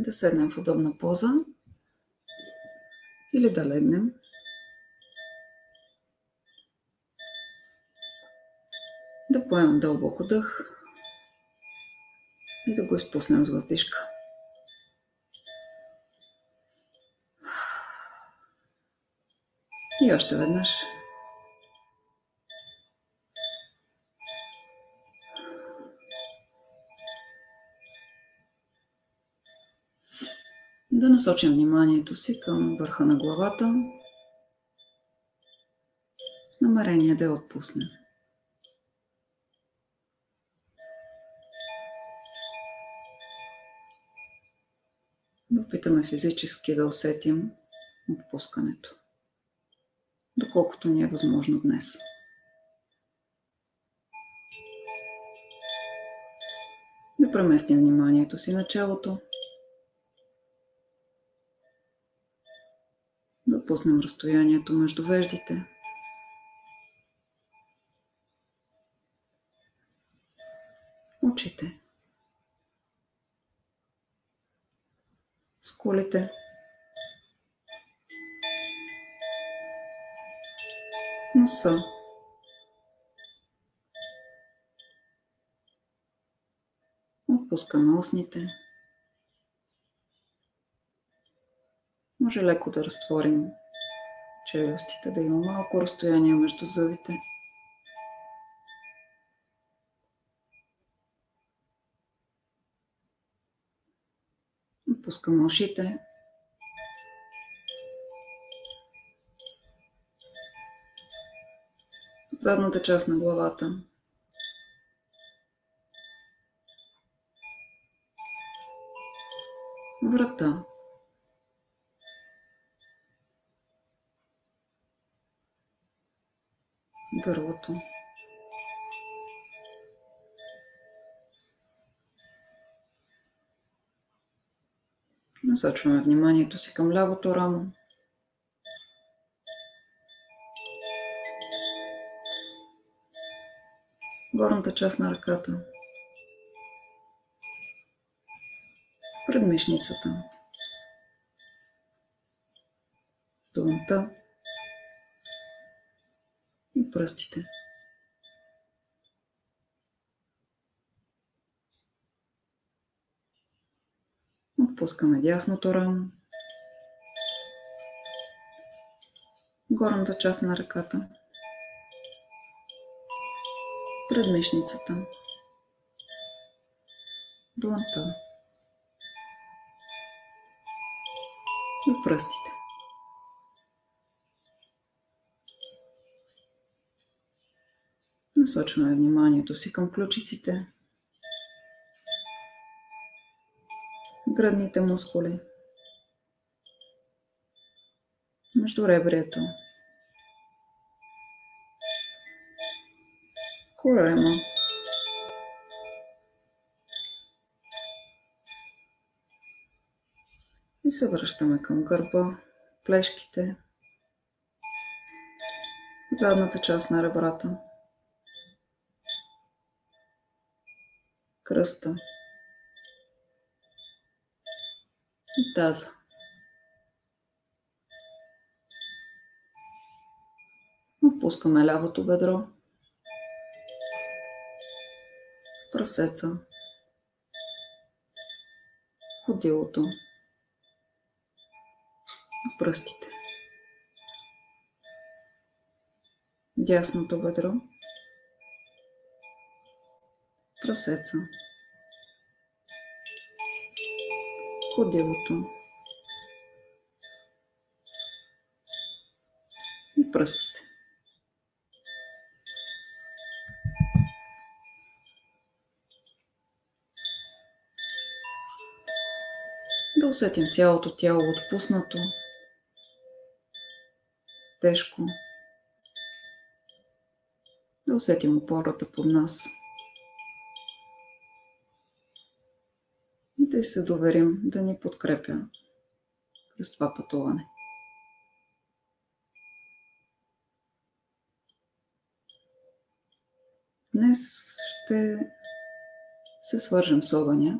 Да седнем в удобна поза или да легнем. Да поемем дълбоко дъх и да го изпуснем с въздишка. И още веднъж. Да насочим вниманието си към върха на главата с намерение да я отпуснем. Опитаме физически да усетим отпускането, доколкото ни е възможно днес. Да преместим вниманието си на челото, да пуснем разстоянието между веждите. Очите. Скулите. Носа. Отпускаме устните. Може леко да разтворим челюстите, да има малко разстояние между зъбите. Отпускаме ушите. Задната част на главата. Врата. Гърлото. Насочваме вниманието си към лявото рамо. Горната част на ръката. Предмишницата. Дунта пръстите. Отпускаме дясното рамо. Горната част на ръката. Предмишницата. Дланта. И пръстите. Насочваме вниманието си към ключиците, гръдните мускули, между ребрието, корема, и се връщаме към гърба, плешките, задната част на ребрата. Кръста и таза. Отпускаме лявото бедро, прасеца, ходилото, пръстите. Дясното бедро, прасеца. Ходилото. И пръстите. Да усетим цялото тяло отпуснато, тежко. Да усетим опората под нас. Да се доверим да ни подкрепя през това пътуване. Днес ще се свържем с огъня,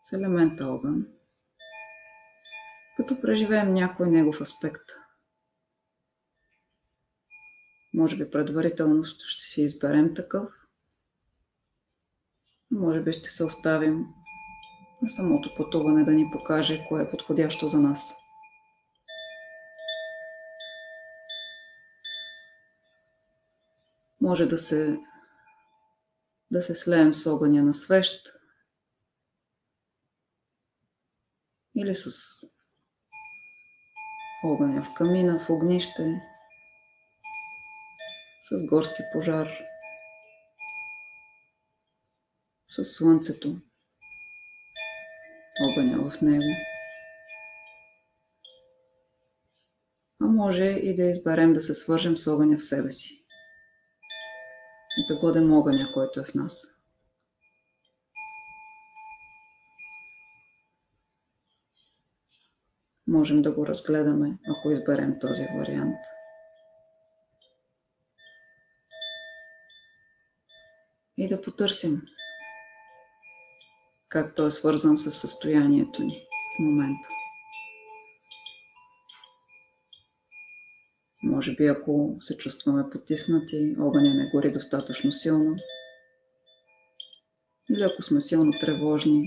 с елемента огън, като преживеем някой негов аспект. Може би предварително ще си изберем такъв, може би ще се оставим на самото пътуване да ни покаже кое е подходящо за нас. Може да се, да се слеем с огъня на свещ или с огъня в камина, в огнище, с горски пожар, с слънцето, огъня в него. А може и да изберем да се свържем с огъня в себе си и да бъдем огъня, който е в нас. Можем да го разгледаме, ако изберем този вариант. И да потърсим как той е свързан с състоянието ни в момента. Може би ако се чувстваме потиснати, огъня не гори достатъчно силно. Или ако сме силно тревожни,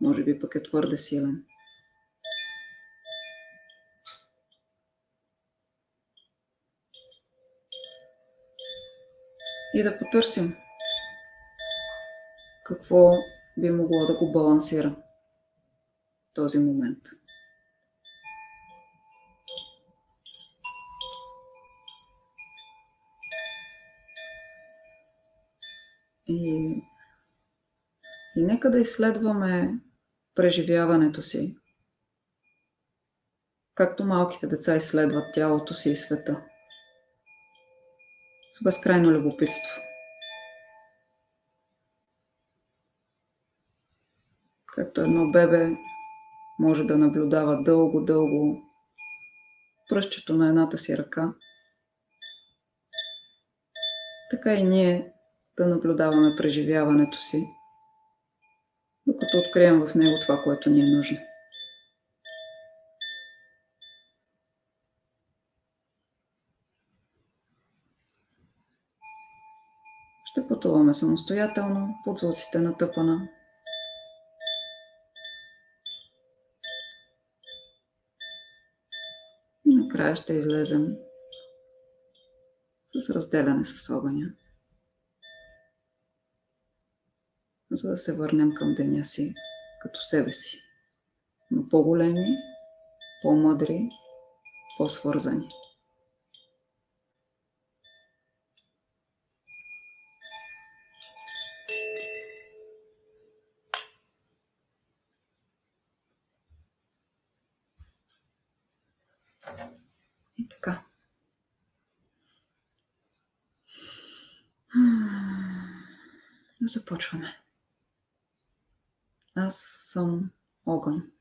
може би пък е твърде силен. И да потърсим какво би могло да го балансира този момент. И, и нека да изследваме преживяването си, както малките деца изследват тялото си и света. С безкрайно любопитство. Както едно бебе може да наблюдава дълго-дълго пръщето на едната си ръка, така и ние да наблюдаваме преживяването си, докато открием в него това, което ни е нужно. Ще пътуваме самостоятелно под звуците на тъпана. Накрая ще излезем с разделяне с огъня. за да се върнем към деня си като себе си, но по-големи, по-мъдри, по-свързани. Започваме. Аз съм огън.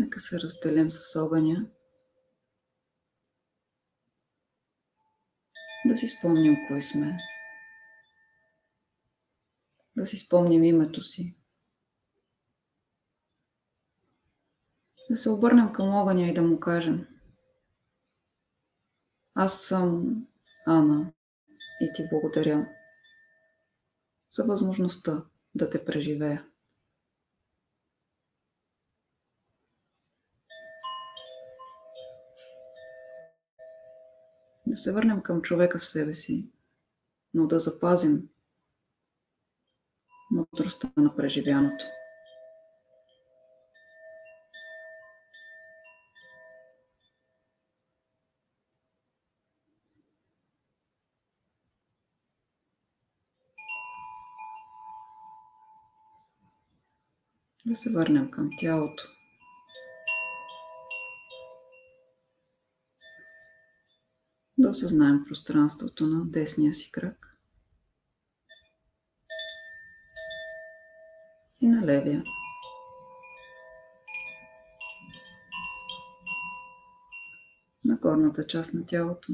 Нека се разделим с огъня. Да си спомним кои сме. Да си спомним името си. Да се обърнем към огъня и да му кажем. Аз съм Ана и ти благодаря за възможността да те преживея. Да се върнем към човека в себе си, но да запазим мъдростта на преживяното. Да се върнем към тялото. Да осъзнаем пространството на десния си крак и на левия. На горната част на тялото.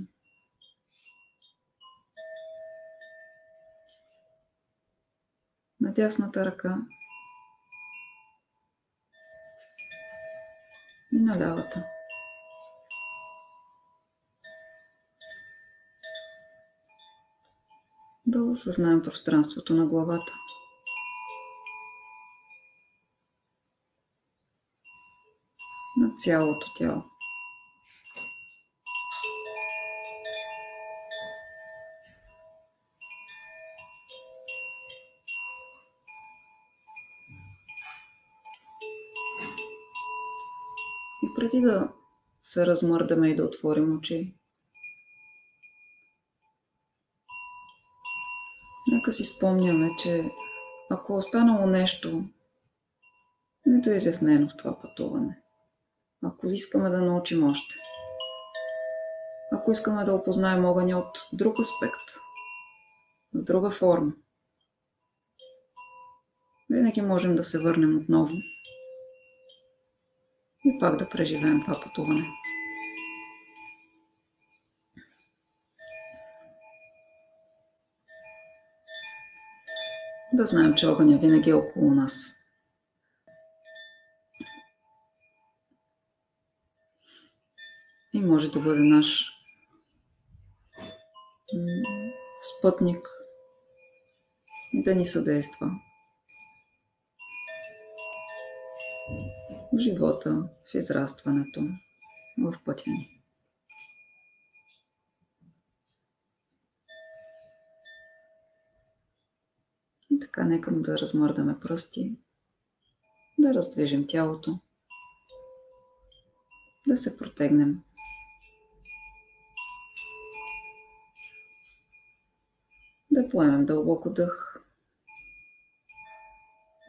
На дясната ръка и на лявата. Да осъзнаем пространството на главата. На цялото тяло. И преди да се размърдаме и да отворим очи, нека си спомняме, че ако е останало нещо недоизяснено в това пътуване, ако искаме да научим още, ако искаме да опознаем огъня от друг аспект, в друга форма, винаги можем да се върнем отново и пак да преживеем това пътуване. Да знаем, че огъня винаги е около нас. И може да бъде наш спътник да ни съдейства в живота, в израстването, в пътя ни. Така, нека да размърдаме пръсти, да раздвижим тялото, да се протегнем. Да поемем дълбоко дъх,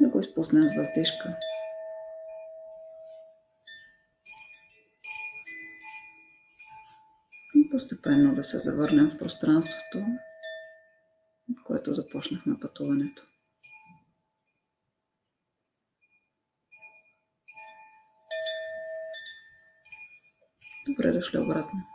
да го изпуснем с въздишка. И постепенно да се завърнем в пространството, от което започнахме пътуването. пришлю обратно.